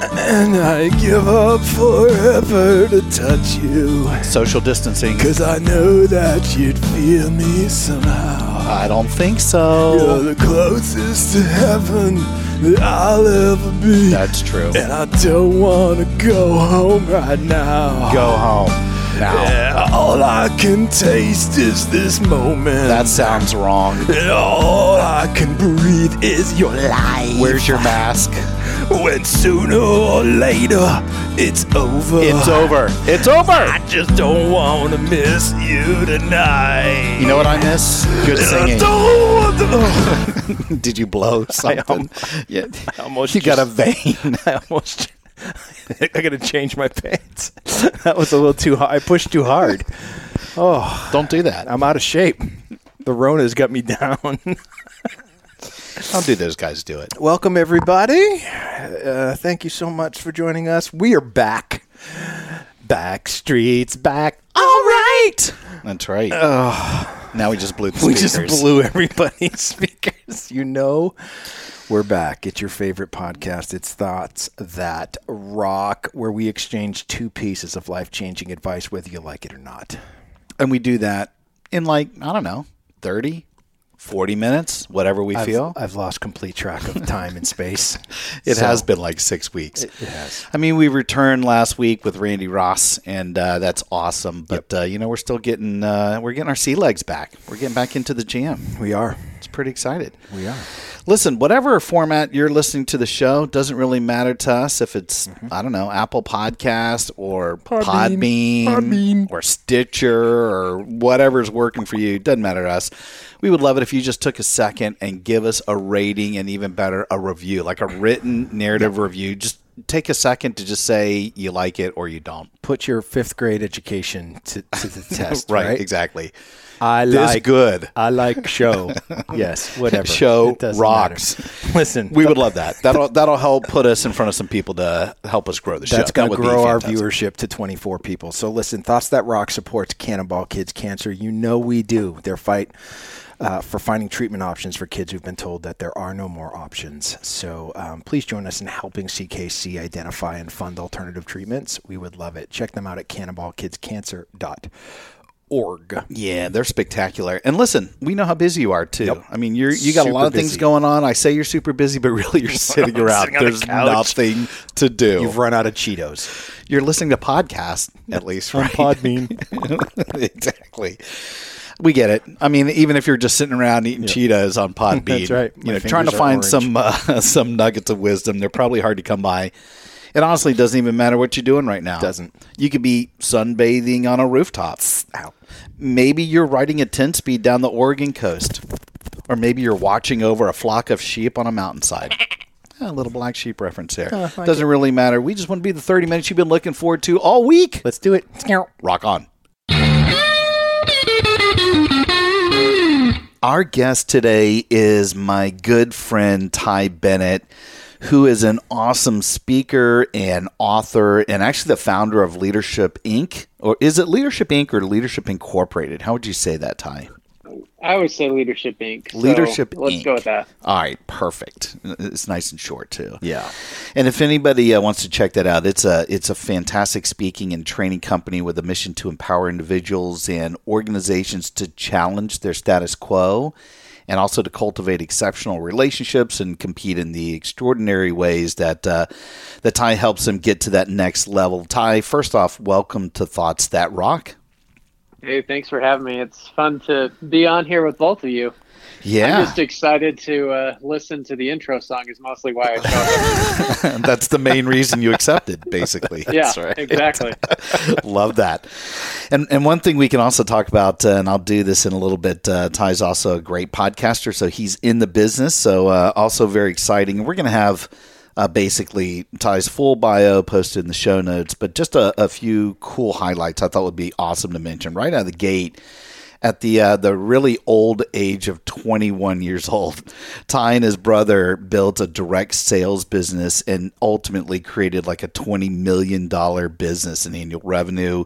And I give up forever to touch you. Social distancing. Cause I know that you'd feel me somehow. I don't think so. You're the closest to heaven that I'll ever be. That's true. And I don't wanna go home right now. Go home now. Yeah, all I can taste is this moment. That sounds wrong. And all I can breathe is your life. Where's your mask? When sooner or later it's over. It's over. It's over. I just don't want to miss you tonight. You know what I miss? Good I singing. don't want to. Did you blow something? yeah. I almost You got a vein. I almost. I gotta change my pants. That was a little too hard. I pushed too hard. Oh, Don't do that. I'm out of shape. The Rona's got me down. How do those guys do it? Welcome, everybody. Uh, thank you so much for joining us. We are back. Back streets back. All right. That's right. now we just blew the We speakers. just blew everybody's speakers. You know, we're back. It's your favorite podcast. It's Thoughts That Rock, where we exchange two pieces of life changing advice, whether you like it or not. and we do that in like, I don't know, 30, 40 minutes, whatever we I've, feel. I've lost complete track of time and space. It So- has been like six weeks. It has. I mean, we returned last week with Randy Ross, and uh, that's awesome. But uh, you know, we're still getting uh, we're getting our sea legs back. We're getting back into the jam. We are. It's pretty excited. We are. Listen, whatever format you're listening to the show doesn't really matter to us if it's mm-hmm. I don't know Apple Podcast or Podbean, Podbean. or Stitcher or whatever's working for you. Doesn't matter to us. We would love it if you just took a second and give us a rating and even better a review, like a written narrative review. Just take a second to just say you like it or you don't. Put your fifth grade education to, to the test. right, right, exactly. I This like good. I like show. yes, whatever. Show rocks. matter. Listen, We would love that. That'll that'll help put us in front of some people to help us grow the show. That's going to grow our viewership to 24 people. So listen, Thoughts That Rock supports Cannonball Kids Cancer. You know we do. Their fight uh, for finding treatment options for kids who've been told that there are no more options. So um, please join us in helping CKC identify and fund alternative treatments. We would love it. Check them out at cannonballkidscancer.org. Yeah, they're spectacular. And listen, we know how busy you are too. I mean, you're you got a lot of things going on. I say you're super busy, but really you're sitting around. Sitting the There's couch. nothing to do. You've run out of Cheetos. You're listening to podcasts at least, right? Podbean. exactly. We get it. I mean, even if you're just sitting around eating Cheetos on Podbean, That's right. You know, trying to find orange. some uh, some nuggets of wisdom, they're probably hard to come by. It honestly doesn't even matter what you're doing right now. Doesn't. You could be sunbathing on a rooftop. Ow. Maybe you're riding a 10 speed down the Oregon coast. Or maybe you're watching over a flock of sheep on a mountainside. a little black sheep reference there. Oh, doesn't really matter. We just want to be the 30 minutes you've been looking forward to all week. Let's do it. Rock on. Our guest today is my good friend Ty Bennett, who is an awesome speaker and author, and actually the founder of Leadership Inc. Or is it Leadership Inc. or Leadership Incorporated? How would you say that, Ty? I would say Leadership Inc. So Leadership Let's Inc. go with that. All right, perfect. It's nice and short too. Yeah. And if anybody uh, wants to check that out, it's a it's a fantastic speaking and training company with a mission to empower individuals and organizations to challenge their status quo and also to cultivate exceptional relationships and compete in the extraordinary ways that uh, that Ty helps them get to that next level. Ty, first off, welcome to Thoughts That Rock. Hey, thanks for having me. It's fun to be on here with both of you. Yeah. I'm just excited to uh, listen to the intro song. Is mostly why I showed up. That's the main reason you accepted, basically. yeah, right. exactly. Love that. And and one thing we can also talk about, uh, and I'll do this in a little bit. Uh, Ty's also a great podcaster, so he's in the business. So uh, also very exciting. We're going to have. Uh, basically, Ty's full bio posted in the show notes, but just a, a few cool highlights I thought would be awesome to mention right out of the gate at the uh, the really old age of 21 years old. Ty and his brother built a direct sales business and ultimately created like a 20 million dollar business in annual revenue.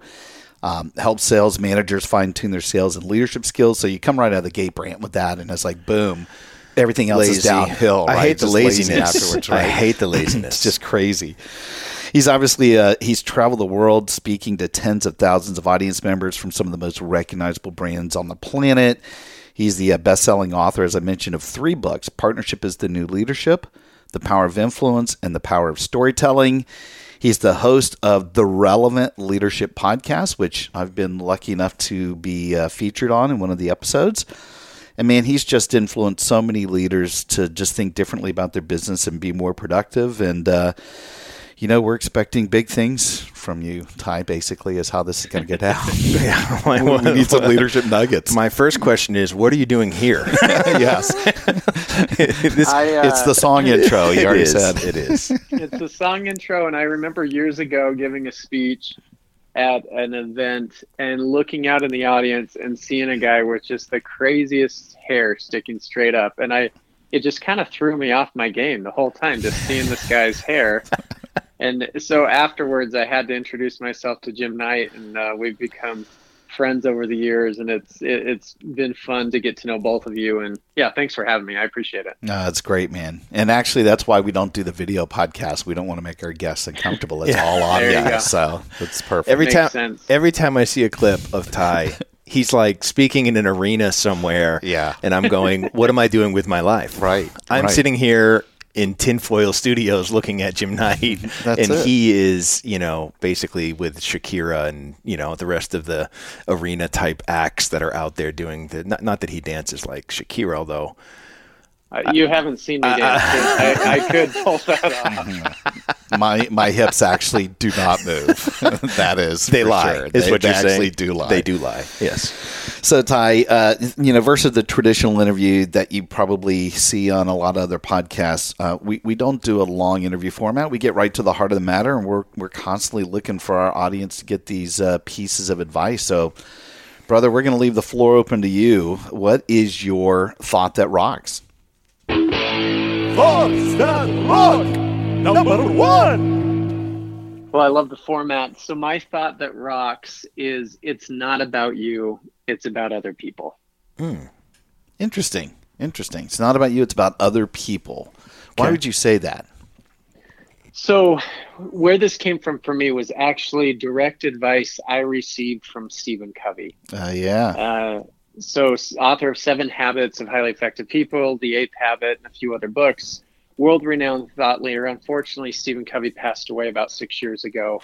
Um, help sales managers fine tune their sales and leadership skills. So you come right out of the gate, Brant, with that, and it's like boom. Everything else is Lazy. downhill. I hate the Just lazy laziness. afterwards. I hate the laziness. it's just crazy. He's obviously uh, he's traveled the world speaking to tens of thousands of audience members from some of the most recognizable brands on the planet. He's the uh, best-selling author, as I mentioned, of three books: "Partnership is the New Leadership," "The Power of Influence," and "The Power of Storytelling." He's the host of the Relevant Leadership Podcast, which I've been lucky enough to be uh, featured on in one of the episodes. And man, he's just influenced so many leaders to just think differently about their business and be more productive. And, uh, you know, we're expecting big things from you, Ty, basically, is how this is going to get out. yeah, we need some leadership nuggets. My first question is, what are you doing here? yes. This- I, uh, it's the song intro. You already is. said. It is. it's a song intro, and I remember years ago giving a speech at an event and looking out in the audience and seeing a guy with just the craziest hair sticking straight up, and I it just kind of threw me off my game the whole time just seeing this guy's hair. And so afterwards, I had to introduce myself to Jim Knight, and uh, we've become friends over the years, and it's it, it's been fun to get to know both of you. And yeah, thanks for having me. I appreciate it. No, it's great, man. And actually, that's why we don't do the video podcast. We don't want to make our guests uncomfortable. It's Yeah. all There you audio, go. so it's perfect. Every Makes time, sense. every time I see a clip of Ty, he's like speaking in an arena somewhere. Yeah. and I'm going, "What am I doing with my life?" Right, I'm right. sitting here in tinfoil studios looking at Jim Knight, That's and it. he is, you know, basically with Shakira and you know the rest of the arena type acts that are out there doing the. Not, not that he dances like Shakira, although. Uh, you haven't seen me dance. but I, I could pull that off. Mm-hmm. my my hips actually do not move. that is, They for lie. sure. Is they, what they you're saying. actually do lie. They do lie. Yes. So Ty, uh, you know, versus the traditional interview that you probably see on a lot of other podcasts, uh, we we don't do a long interview format. We get right to the heart of the matter, and we're we're constantly looking for our audience to get these uh, pieces of advice. So, brother, we're going to leave the floor open to you. What is your thought that rocks? Thoughts that rock! Number one! Well, I love the format. So my thought that rocks is it's not about you, it's about other people. Interesting. Interesting. It's not about you. It's about other people. Why would you say that? So where this came from for me was actually direct advice I received from Stephen Covey. Uh, yeah. Uh, so author of Seven Habits of Highly Effective People, The Eighth Habit, and a few other books. World-renowned thought leader. Unfortunately, Stephen Covey passed away about six years ago.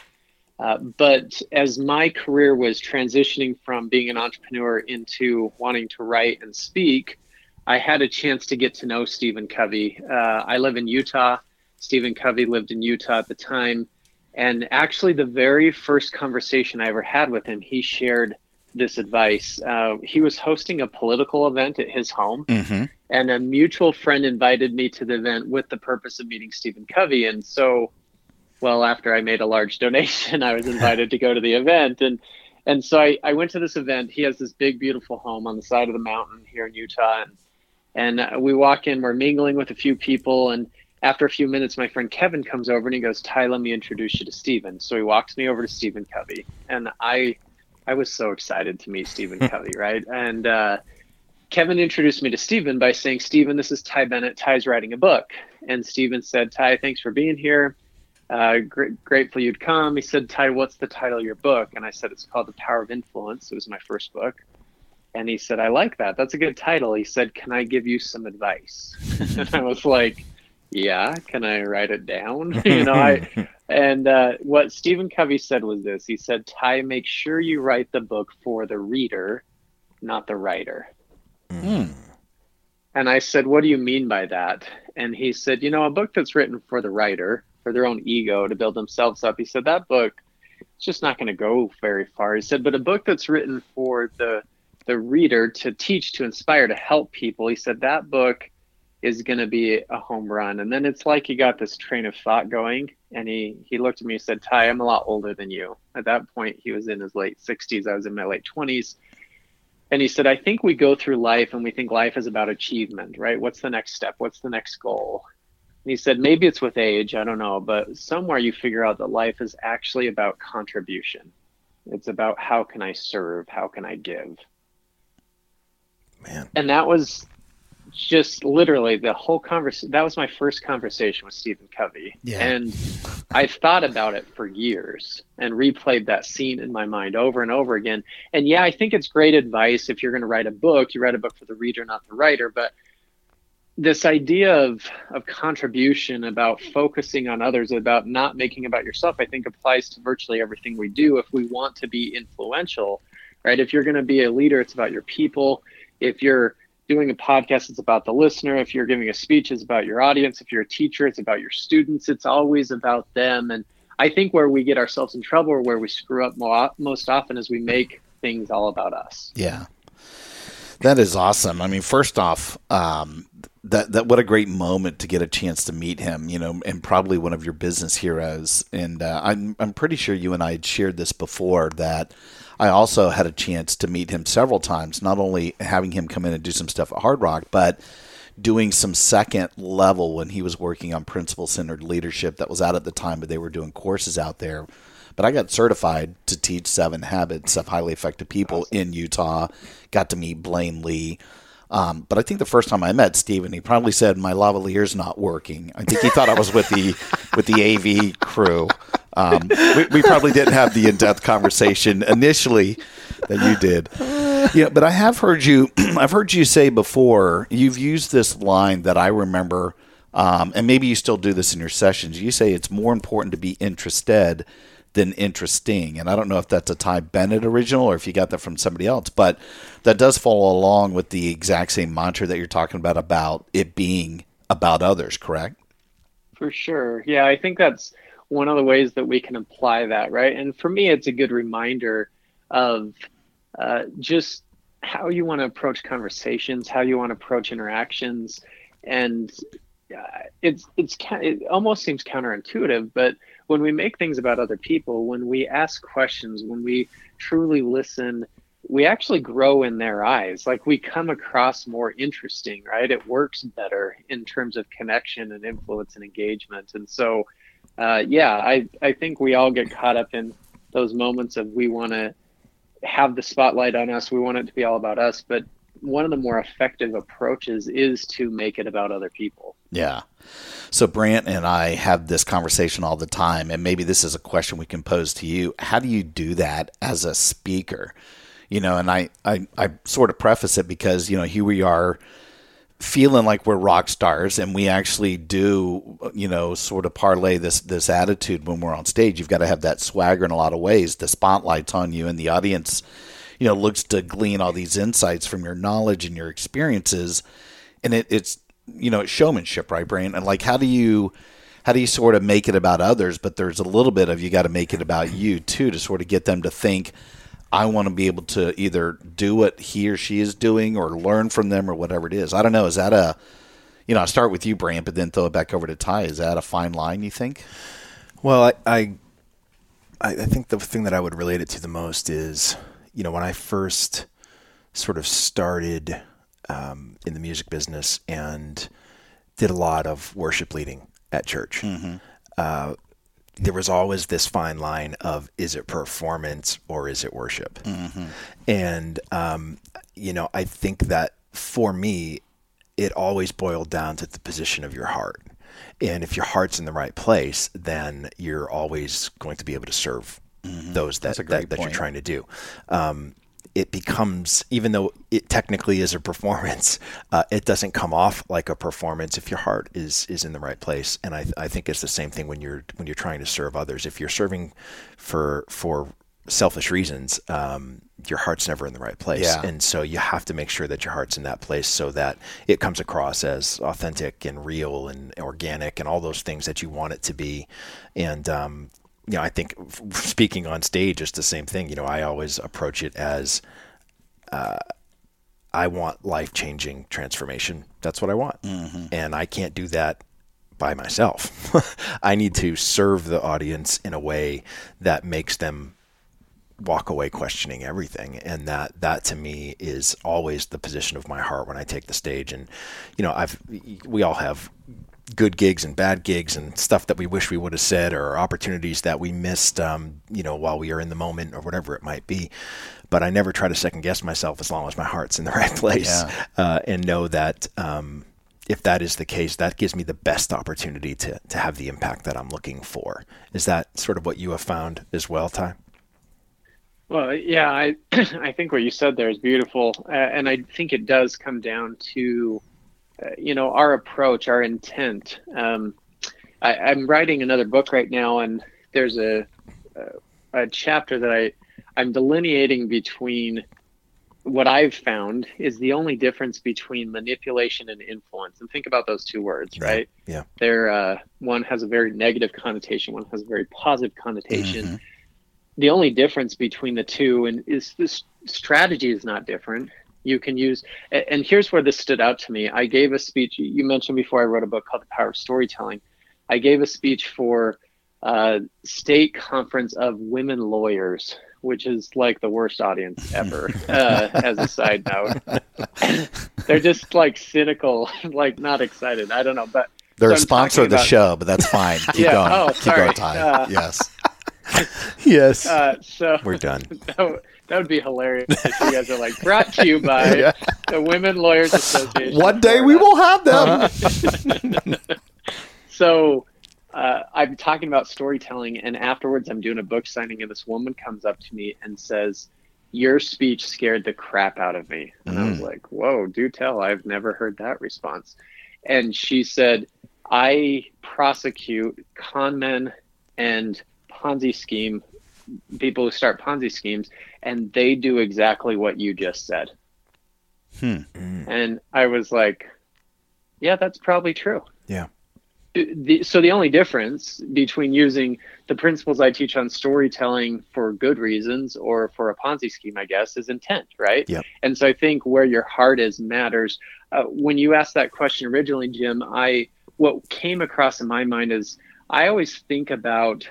Uh, but as my career was transitioning from being an entrepreneur into wanting to write and speak, I had a chance to get to know Stephen Covey. Uh, I live in Utah. Stephen Covey lived in Utah at the time. And actually, the very first conversation I ever had with him, he shared this advice. Uh, he was hosting a political event at his home, Mm-hmm. and a mutual friend invited me to the event with the purpose of meeting Stephen Covey. And so, well, after I made a large donation, I was invited to go to the event. And and so I, I went to this event. He has this big, beautiful home on the side of the mountain here in Utah. And, and uh, we walk in, we're mingling with a few people. And after a few minutes, my friend Kevin comes over and he goes, Ty, let me introduce you to Stephen. So he walks me over to Stephen Covey. And I I was so excited to meet Stephen Covey, right? And uh, Kevin introduced me to Stephen by saying, Stephen, this is Ty Bennett. Ty's writing a book. And Stephen said, Ty, thanks for being here. Uh, gr- grateful you'd come. He said, Ty, what's the title of your book? And I said, it's called The Power of Influence. It was my first book. And he said, I like that. That's a good title. He said, Can I give you some advice? and I was like, Yeah, can I write it down? you know, I And uh, what Stephen Covey said was this he said, Ty, make sure you write the book for the reader, not the writer. Mm. And I said, What do you mean by that? And he said, You know, a book that's written for the writer, for their own ego, to build themselves up. He said, That book it's just not going to go very far. He said, But a book that's written for the the reader to teach, to inspire, to help people, he said, That book is going to be a home run. And then it's like he got this train of thought going and he, he looked at me and said, Ty, I'm a lot older than you. At that point, he was in his late 60s. I was in my late 20s. And he said, I think we go through life and we think life is about achievement, right? What's the next step? What's the next goal? And he said, maybe it's with age, I don't know, but somewhere you figure out that life is actually about contribution. It's about how can I serve? How can I give? Man. And that was just literally the whole conversation. That was my first conversation with Stephen Covey. Yeah. And I've thought about it for years and replayed that scene in my mind over and over again. And yeah, I think it's great advice if you're going to write a book, you write a book for the reader, not the writer. But this idea of, of contribution, about focusing on others, about not making about yourself, I think applies to virtually everything we do if we want to be influential, right? If you're going to be a leader, it's about your people. If you're doing a podcast, it's about the listener. If you're giving a speech, it's about your audience. If you're a teacher, it's about your students. It's always about them. And I think where we get ourselves in trouble or where we screw up most often is we make things all about us. Yeah. That is awesome. I mean, first off, um, that that what a great moment to get a chance to meet him, you know, and probably one of your business heroes. And uh, I'm I'm pretty sure you and I had shared this before that I also had a chance to meet him several times, not only having him come in and do some stuff at Hard Rock, but doing some second level when he was working on principle centered leadership that was out at the time, but they were doing courses out there. But I got certified to teach seven habits of highly effective people in Utah. Got to meet Blaine Lee. Um, but I think the first time I met Stephen, he probably said my lavalier's not working. I think he thought I was with the with the AV crew. Um, we, we, probably didn't have the in-depth conversation initially that you did. Yeah, but I have heard you. I've heard you say before. You've used this line that I remember, um, and maybe you still do this in your sessions. You say it's more important to be interested than interesting. And I don't know if that's a Ty Bennett original or if you got that from somebody else, but that does follow along with the exact same mantra that you're talking about about it being about others. Correct? For sure. Yeah, I think that's one of the ways that we can apply that, right? And for me, it's a good reminder of uh, just how you want to approach conversations, how you want to approach interactions, and uh, it's it's it almost seems counterintuitive, but when we make things about other people, when we ask questions, when we truly listen, we actually grow in their eyes. Like we come across more interesting, right? It works better in terms of connection and influence and engagement, and so uh, yeah, I, I think we all get caught up in those moments of we want to have the spotlight on us. We want it to be all about us. But one of the more effective approaches is to make it about other people. Yeah. So Brant and I have this conversation all the time, and maybe this is a question we can pose to you. How do you do that as a speaker? You know, and I, I, I sort of preface it because, you know, here we are feeling like we're rock stars and we actually do you know sort of parlay this this attitude when we're on stage you've got to have that swagger in a lot of ways the spotlight's on you and the audience you know looks to glean all these insights from your knowledge and your experiences and it, it's you know it's showmanship right Brant and like how do you how do you sort of make it about others but there's a little bit of you got to make it about you too to sort of get them to think I want to be able to either do what he or she is doing or learn from them or whatever it is. I don't know. Is that a, you know, I start with you, Brant, but then throw it back over to Ty. Is that a fine line, you think? Well, I, I, I think the thing that I would relate it to the most is, you know, when I first sort of started um, in the music business and did a lot of worship leading at church. Mm-hmm. Uh, there was always this fine line of is it performance or is it worship? Mm-hmm. And, um, you know, I think that for me, it always boiled down to the position of your heart. And if your heart's in the right place, then you're always going to be able to serve mm-hmm. those that, that, that, you're trying to do. Um, it becomes even though it technically is a performance, uh, it doesn't come off like a performance if your heart is is in the right place. And I, I think it's the same thing when you're when you're trying to serve others. If you're serving for for selfish reasons, um, your heart's never in the right place. Yeah. And so you have to make sure that your heart's in that place so that it comes across as authentic and real and organic and all those things that you want it to be. And, um, you know, I think speaking on stage is the same thing. You know, I always approach it as uh, I want life changing transformation. That's what I want. And I can't do that by myself. I need to serve the audience in a way that makes them walk away questioning everything and that that to me is always the position of my heart when I take the stage and you know I've we all have good gigs and bad gigs and stuff that we wish we would have said or opportunities that we missed um, you know while we are in the moment or whatever it might be but I never try to second guess myself as long as my heart's in the right place Yeah. uh, and know that um, if that is the case, that gives me the best opportunity to, to have the impact that I'm looking for. Is that sort of what you have found as well, Ty? Well, yeah, I I think what you said there is beautiful, uh, and I think it does come down to, you know, our approach, our intent. Um, I, I'm writing another book right now, and there's a a, a chapter that I I'm delineating between what I've found is the only difference between manipulation and influence. And think about those two words, right? Yeah. They're uh, one has a very negative connotation, one has a very positive connotation the only difference between the two and is this strategy is not different you can use and here's where this stood out to me i gave a speech you mentioned before i wrote a book called the power of storytelling i gave a speech for uh, state conference of women lawyers which is like the worst audience ever uh, as a side note they're just like cynical like not excited i don't know but They're so a I'm sponsor of the about- show, but that's fine. Keep Yeah. going. Oh, Keep sorry. going, Ty. Uh, yes. Yes. uh, so We're done. that, would- that would be hilarious if you guys are like brought to you by the Women Lawyers Association. One day we will have them. So uh, I'm talking about storytelling, and afterwards I'm doing a book signing, and this woman comes up to me and says, "Your speech scared the crap out of me." And I was like, "Whoa, do tell! I've never heard that response." And she said, "I prosecute con men and Ponzi scheme people who start Ponzi schemes, and they do exactly what you just said." Hmm. And I was like, "Yeah, that's probably true." Yeah. the, so the only difference between using the principles I teach on storytelling for good reasons or for a Ponzi scheme, I guess, is intent, right? Yep. And so I think where your heart is matters. Uh, when you asked that question originally, Jim, I what came across in my mind is I always think about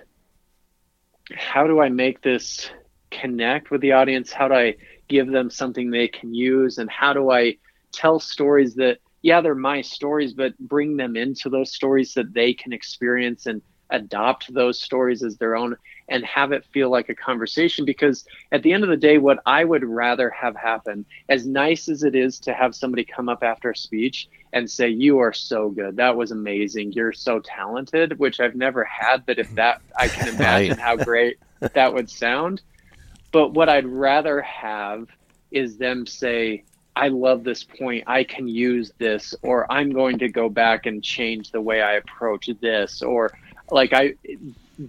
how do I make this connect with the audience? How do I give them something they can use? And how do I tell stories that yeah, they're my stories, but bring them into those stories that they can experience and adopt those stories as their own and have it feel like a conversation. Because at the end of the day, what I would rather have happen, as nice as it is to have somebody come up after a speech and say, You are so good. That was amazing. You're so talented, which I've never had, but if that, I can imagine how great that would sound. But what I'd rather have is them say, I love this point. I can use this, or I'm going to go back and change the way I approach this, or like I,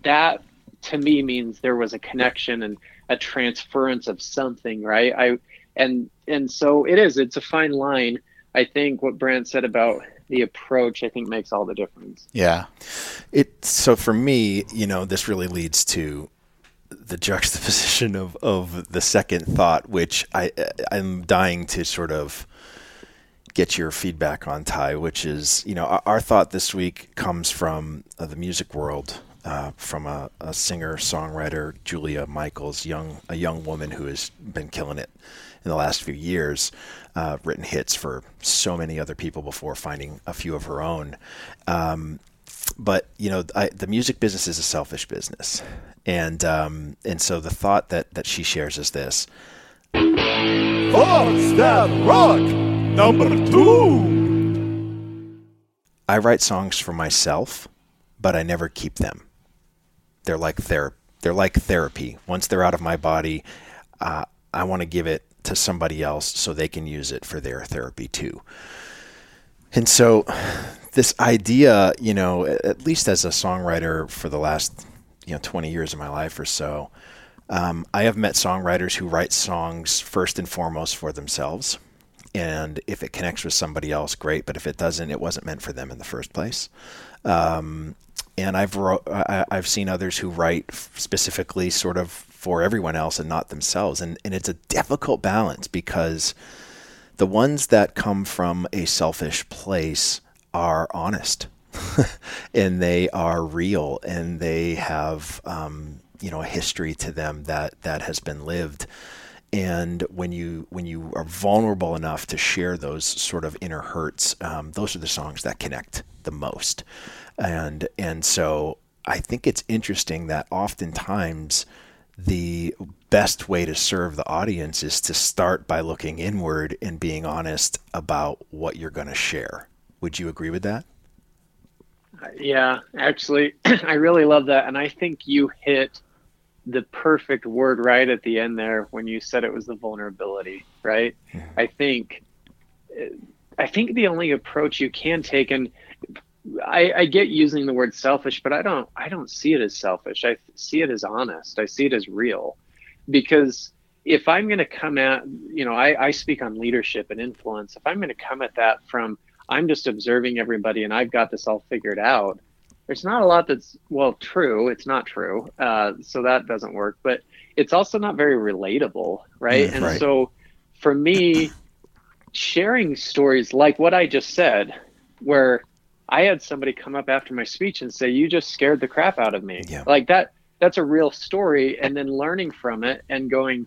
that to me means there was a connection and a transference of something, right? I, and, and so it is, it's a fine line. I think what Brant said about the approach, I think makes all the difference. Yeah. It so for me, you know, this really leads to the juxtaposition of, of the second thought, which I I'm dying to sort of get your feedback on Ty, which is you know our, our thought this week comes from uh, the music world, uh, from a, a singer songwriter Julia Michaels, young a young woman who has been killing it in the last few years, uh, written hits for so many other people before finding a few of her own. Um, but you know, I, the music business is a selfish business, and um, and so the thought that that she shares is this: Thoughts that rock number two. I write songs for myself, but I never keep them. They're like ther- They're like therapy. Once they're out of my body, uh, I want to give it to somebody else so they can use it for their therapy too. And so, this idea, you know, at least as a songwriter for the last, you know, 20 years of my life or so, um, I have met songwriters who write songs first and foremost for themselves. And if it connects with somebody else, great. But if it doesn't, it wasn't meant for them in the first place. Um, and I've wrote, I, have seen others who write specifically sort of for everyone else and not themselves, and and it's a difficult balance because the ones that come from a selfish place are honest, and they are real, and they have um, you know a history to them that that has been lived. And when you when you are vulnerable enough to share those sort of inner hurts um, those are the songs that connect the most and and so I think it's interesting that oftentimes the best way to serve the audience is to start by looking inward and being honest about what you're going to share. Would you agree with that? Yeah, actually, I really love that. And I think you hit the perfect word right at the end there when you said it was the vulnerability, right? Mm-hmm. I think. I think the only approach you can take, and I, I, get using the word selfish, but I don't I don't see it as selfish. I see it as honest. I see it as real. Because if I'm going to come at, you know, I, I speak on leadership and influence. If I'm going to come at that from I'm just observing everybody and I've got this all figured out, there's not a lot that's well true. It's not true. Uh, so that doesn't work. But it's also not very relatable, right? Mm, and right. so for me, sharing stories like what I just said, where I had somebody come up after my speech and say, "You just scared the crap out of me." Yeah. Like that. That's a real story, and then learning from it and going,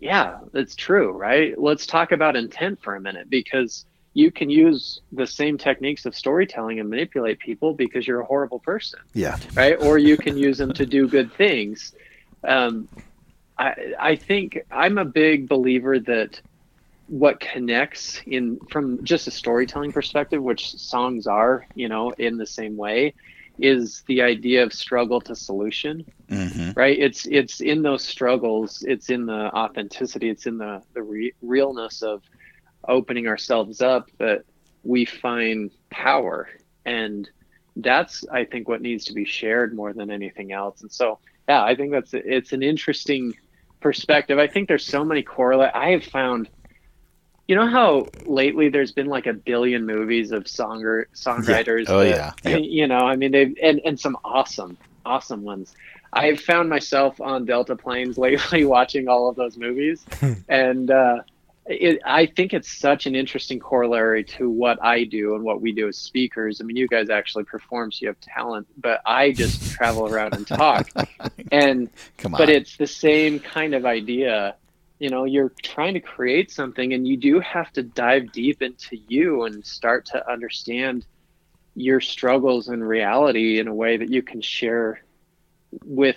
"Yeah, that's true." Right? Let's talk about intent for a minute because you can use the same techniques of storytelling and manipulate people because you're a horrible person. Yeah. Right? Or you can use them to do good things. Um, I, I think I'm a big believer that what connects in from just a storytelling perspective, which songs are, you know, in the same way, is the idea of struggle to solution. Mm-hmm. Right? It's it's in those struggles, it's in the authenticity, it's in the the re- realness of opening ourselves up that we find power and that's i think what needs to be shared more than anything else and so yeah i think that's it's an interesting perspective i think there's so many correlate i have found you know how lately there's been like a billion movies of songer songwriters. Yeah. Oh that, yeah. Yep. You know, I mean they've and, and some awesome, awesome ones. I've found myself on Delta planes lately watching all of those movies, and uh, it, I think it's such an interesting corollary to what I do and what we do as speakers. I mean, you guys actually perform, so you have talent, but I just travel around and talk. And but it's the same kind of idea you know you're trying to create something and you do have to dive deep into you and start to understand your struggles and reality in a way that you can share with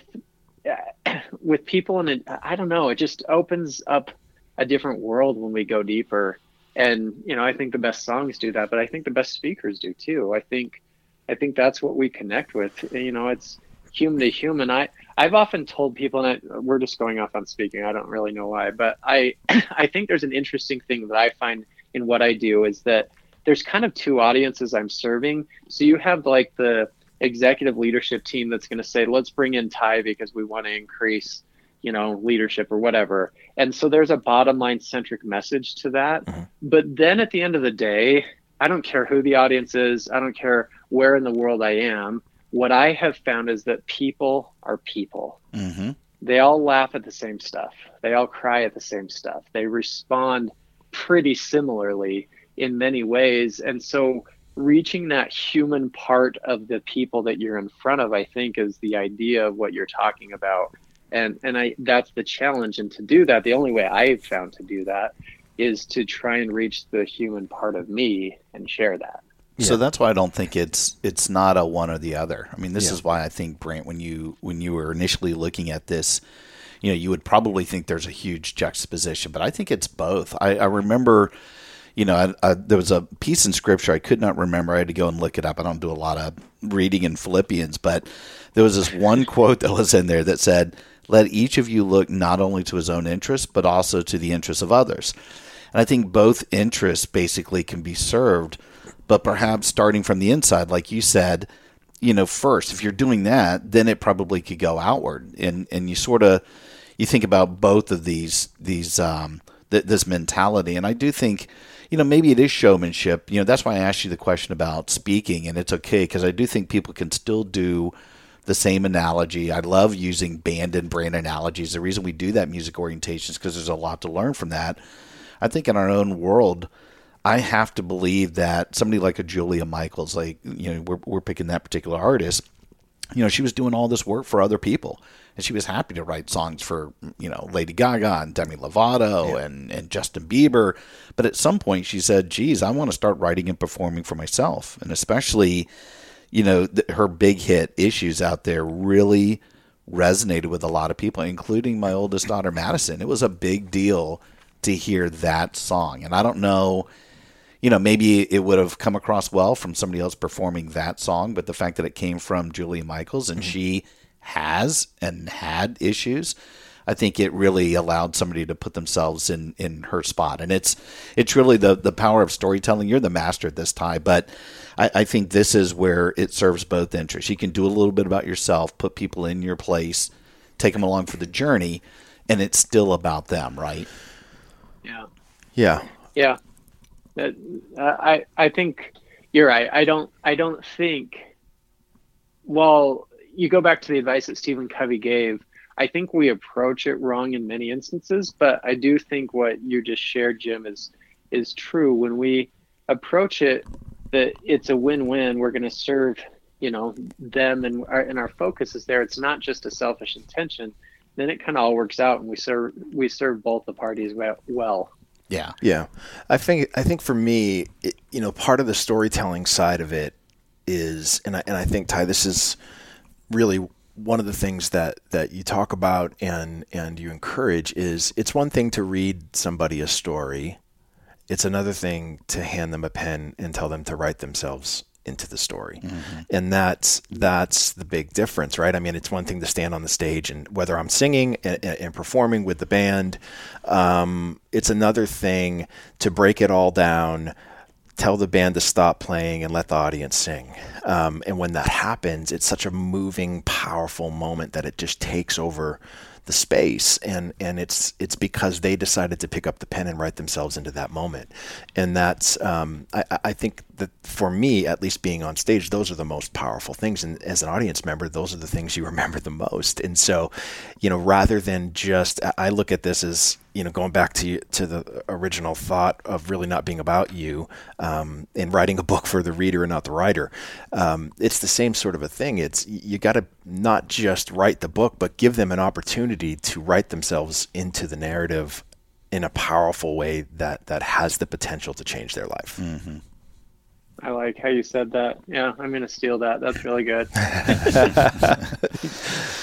with people. And it, i don't know it just opens up a different world when we go deeper. And you know i think the best songs do that but i think the best speakers do too. I think i think that's what we connect with. You know it's human to human. I I've often told people, and I, we're just going off on speaking. I don't really know why, but I I think there's an interesting thing that I find in what I do is that there's kind of two audiences I'm serving. So you have like the executive leadership team that's going to say, let's bring in Ty because we want to increase, you know, leadership or whatever. And so there's a bottom line centric message to that. Mm-hmm. But then at the end of the day, I don't care who the audience is. I don't care where in the world I am what I have found is that people are people. Mm-hmm. They all laugh at the same stuff. They all cry at the same stuff. They respond pretty similarly in many ways. And so, reaching that human part of the people that you're in front of, I think, is the idea of what you're talking about. And and I that's the challenge. And to do that, the only way I've found to do that is to try and reach the human part of me and share that. So that's why I don't think it's it's not a one or the other. I mean, this yeah. is why I think Brant, when you when you were initially looking at this, you know, you would probably think there's a huge juxtaposition, but I think it's both. I, I remember, you know, I, I, there was a piece in scripture I could not remember. I had to go and look it up. I don't do a lot of reading in Philippians, but there was this one quote that was in there that said, let each of you look not only to his own interests, but also to the interests of others. And I think both interests basically can be served, but perhaps starting from the inside, like you said, you know, first, if you're doing that, then it probably could go outward. And, and you sort of, you think about both of these, these, um, th- this mentality. And I do think, you know, maybe it is showmanship. You know, that's why I asked you the question about speaking, and it's okay because I do think people can still do the same analogy. I love using band and brand analogies. The reason we do that music orientation is because there's a lot to learn from that. I think in our own world, I have to believe that somebody like a Julia Michaels, like you know, we're we're picking that particular artist. You know, she was doing all this work for other people, and she was happy to write songs for you know Lady Gaga and Demi Lovato yeah. and and Justin Bieber. But at some point, she said, "Geez, I want to start writing and performing for myself," and especially you know, th- her big hit issues out there really resonated with a lot of people, including my oldest daughter, Madison. It was a big deal to hear that song. And I don't know, you know, maybe it would have come across well from somebody else performing that song, but the fact that it came from Julia Michaels and mm-hmm. she has and had issues. I think it really allowed somebody to put themselves in, in her spot, and it's it's really the the power of storytelling. You're the master at this, Ty, but I, I think this is where it serves both interests. You can do a little bit about yourself, put people in your place, take them along for the journey, and it's still about them, right? Yeah. Yeah. Yeah. Uh, I I think you're right. I don't I don't think. Well, you go back to the advice that Stephen Covey gave. I think we approach it wrong in many instances, but I do think what you just shared, Jim, is is true. When we approach it that it's a win-win. We're going to serve, you know, them, and our, and our focus is there. It's not just a selfish intention. Then it kind of all works out, and we serve we serve both the parties well. Yeah, yeah. I think I think for me, it, you know, part of the storytelling side of it is, and I and I think Ty, this is really one of the things that that you talk about and and you encourage is it's one thing to read somebody a story it's another thing to hand them a pen and tell them to write themselves into the story. Mm-hmm. And that's that's the big difference, right? I mean, it's one thing to stand on the stage and whether I'm singing and, and performing with the band, um, it's another thing to break it all down, tell the band to stop playing and let the audience sing. Um, and when that happens, it's such a moving, powerful moment that it just takes over the space and and it's it's because they decided to pick up the pen and write themselves into that moment. And that's um, I, I think that for me at least being on stage those are the most powerful things. And as an audience member those are the things you remember the most. And so you know rather than just I look at this as you know, going back to to the original thought of really not being about you um, and writing a book for the reader and not the writer, um, it's the same sort of a thing. It's you got to not just write the book, but give them an opportunity to write themselves into the narrative in a powerful way that that has the potential to change their life. Mm-hmm. I like how you said that. Yeah, I'm going to steal that. That's really good.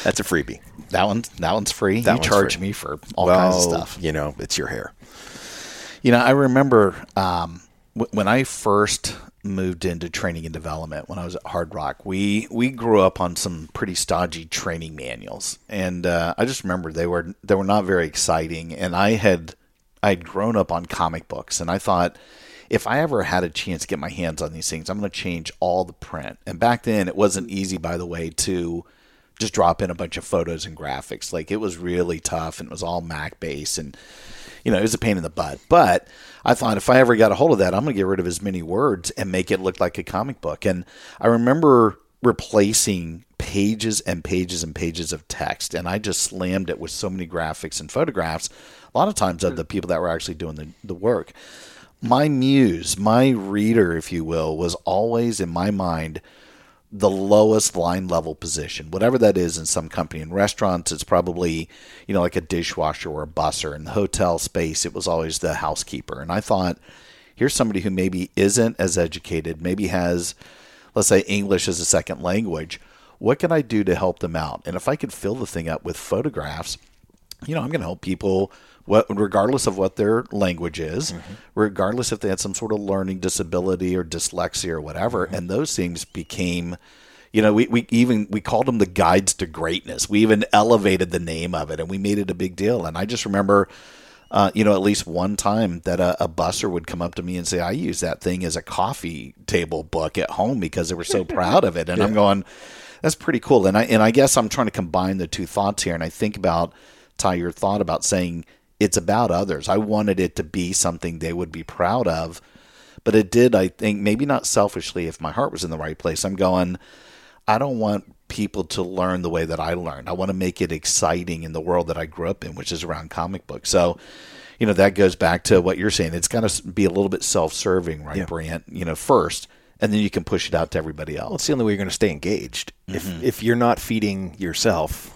That's a freebie. That one's that one's free. That you one's charge free. me for all well, kinds of stuff. You know, it's your hair. You know, I remember um, w- when I first moved into training and development when I was at Hard Rock. We we grew up on some pretty stodgy training manuals, and uh, I just remember they were they were not very exciting. And I had I had grown up on comic books, and I thought if I ever had a chance to get my hands on these things, I'm going to change all the print. And back then, it wasn't easy, by the way, to just drop in a bunch of photos and graphics. Like it was really tough and it was all Mac based and you know, it was a pain in the butt. But I thought if I ever got a hold of that, I'm going to get rid of as many words and make it look like a comic book. And I remember replacing pages and pages and pages of text and I just slammed it with so many graphics and photographs a lot of times of the people that were actually doing the, the work. My muse, my reader, if you will, was always in my mind the lowest line level position, whatever that is in some company. In restaurants, it's probably, you know, like a dishwasher or a busser. In the hotel space, it was always the housekeeper. And I thought, here's somebody who maybe isn't as educated, maybe has, let's say, English as a second language. What can I do to help them out? And if I could fill the thing up with photographs, you know, I'm going to help people what, regardless of what their language is, mm-hmm. regardless if they had some sort of learning disability or dyslexia or whatever. Mm-hmm. And those things became, You know, we, we even we called them the guides to greatness. We even elevated the name of it and we made it a big deal. And I just remember uh, you know, at least one time that a, a busser would come up to me and say, I use that thing as a coffee table book at home because they were so proud of it. And yeah. I'm going, that's pretty cool. And I, and I guess I'm trying to combine the two thoughts here. And I think about, Ty, your thought about saying it's about others. I wanted it to be something they would be proud of. But it did, I think, maybe not selfishly, if my heart was in the right place. I'm going, I don't want people to learn the way that I learned. I want to make it exciting in the world that I grew up in, which is around comic books. So, you know, that goes back to what you're saying. It's got to be a little bit self-serving, right, yeah. Brant? You know, first, and then you can push it out to everybody else. Well, it's the only way you're going to stay engaged. Mm-hmm. If if you're not feeding yourself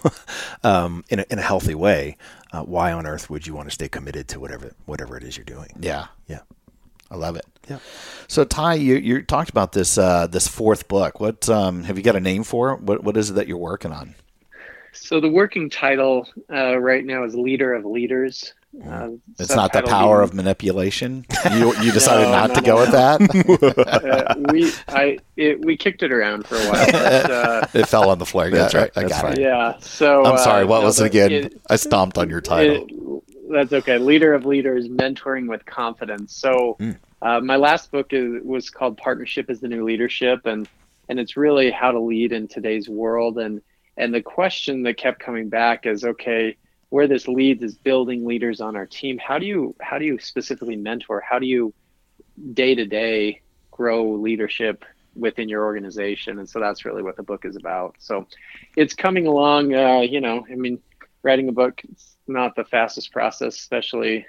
um, in a, in a healthy way, uh, why on earth would you want to stay committed to whatever whatever it is you're doing? Yeah, yeah. I love it. Yeah. So Ty, you you talked about this uh, this fourth book. What um, have you got a name for it? What what is it that you're working on? So the working title uh, right now is Leader of Leaders. Uh, it's not the power of manipulation. You you decided no, not no, to no, go with that. uh, we I it, we kicked it around for a while. But, uh, it fell on the floor. That's yeah, right. I got it. Yeah. So I'm sorry. Uh, what was it again? It, I stomped on your title. It, that's okay. Leader of leaders, mentoring with confidence. So, mm. uh, my last book is, was called "Partnership is the New Leadership," and and it's really how to lead in today's world. And and the question that kept coming back is, okay, where this leads is building leaders on our team. How do you how do you specifically mentor? How do you day to day grow leadership within your organization? And so that's really what the book is about. So, it's coming along. Uh, you know, I mean, writing a book is not the fastest process, especially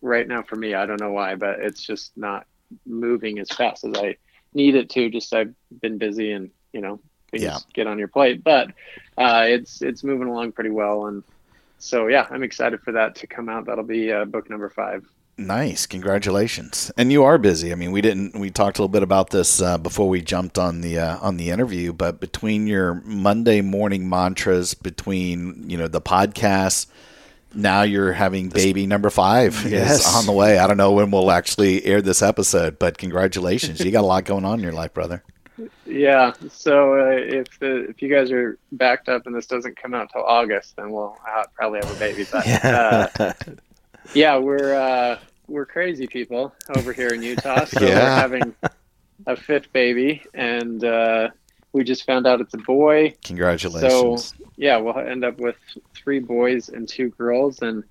right now for me. I don't know why, but it's just not moving as fast as I need it to. Just I've been busy and you know things yeah. get on your plate, but uh, it's it's moving along pretty well. And so yeah, I'm excited for that to come out. That'll be uh, book number five. Nice, congratulations! And you are busy. I mean, we didn't. We talked a little bit about this uh, before we jumped on the uh, on the interview. But between your Monday morning mantras, between you know the podcast, now you're having baby number five yes. is on the way. I don't know when we'll actually air this episode, but congratulations! you got a lot going on in your life, brother. Yeah. So uh, if the if you guys are backed up and this doesn't come out till August, then we'll probably have a baby. But uh, yeah, we're uh, we're crazy people over here in Utah. So yeah. we're having a fifth baby, and uh, we just found out it's a boy. Congratulations. So yeah, we'll end up with three boys and two girls, and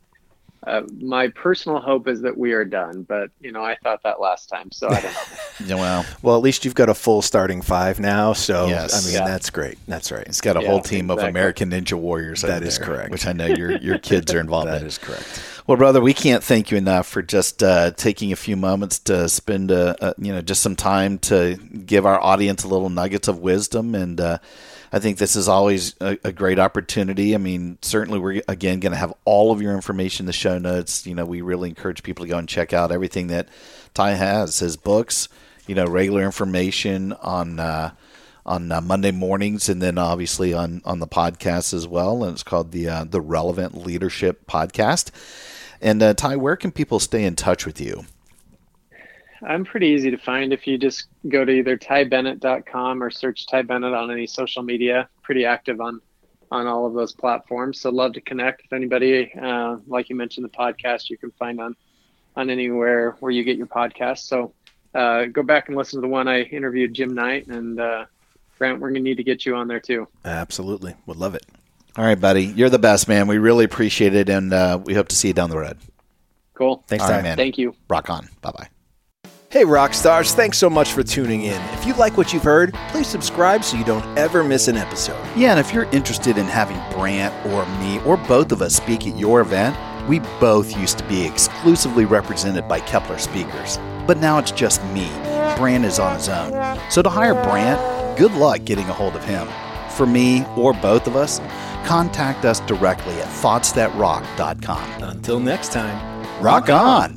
uh, my personal hope is that we are done, but you know, I thought that last time, so I don't know. yeah, well, well, at least you've got a full starting five now, so yes. I mean, yeah. that's great. That's right. It's got a yeah, whole team exactly. of American Ninja Warriors. That is there, correct. Which I know your your kids are involved that in. That is correct. Well, brother, we can't thank you enough for just uh, taking a few moments to spend, uh, uh, you know, just some time to give our audience a little nuggets of wisdom and uh, I think this is always a, a great opportunity. I mean, certainly we're again going to have all of your information in the show notes. You know, we really encourage people to go and check out everything that Ty has, his books, you know, regular information on uh, on uh, Monday mornings, and then obviously on on the podcast as well. And it's called the uh, the Relevant Leadership Podcast. And uh, Ty, where can people stay in touch with you? I'm pretty easy to find if you just go to either tybennett.com or search Ty Bennett on any social media. Pretty active on on all of those platforms. So love to connect with anybody. Uh, like you mentioned, the podcast you can find on on anywhere where you get your podcast. So uh, go back and listen to the one I interviewed Jim Knight and uh, Brant. We're gonna need to get you on there too. Absolutely, would love it. All right, buddy, you're the best, man. We really appreciate it, and uh, we hope to see you down the road. Cool. Thanks, right, man. Thank you. Rock on. Bye bye. Hey, rock stars, thanks so much for tuning in. If you like what you've heard, please subscribe so you don't ever miss an episode. Yeah, and if you're interested in having Brant or me or both of us speak at your event, we both used to be exclusively represented by Keppler speakers. But now it's just me. Brant is on his own. So to hire Brant, good luck getting a hold of him. For me or both of us, contact us directly at thoughtsthatrock.com. Until next time, rock on.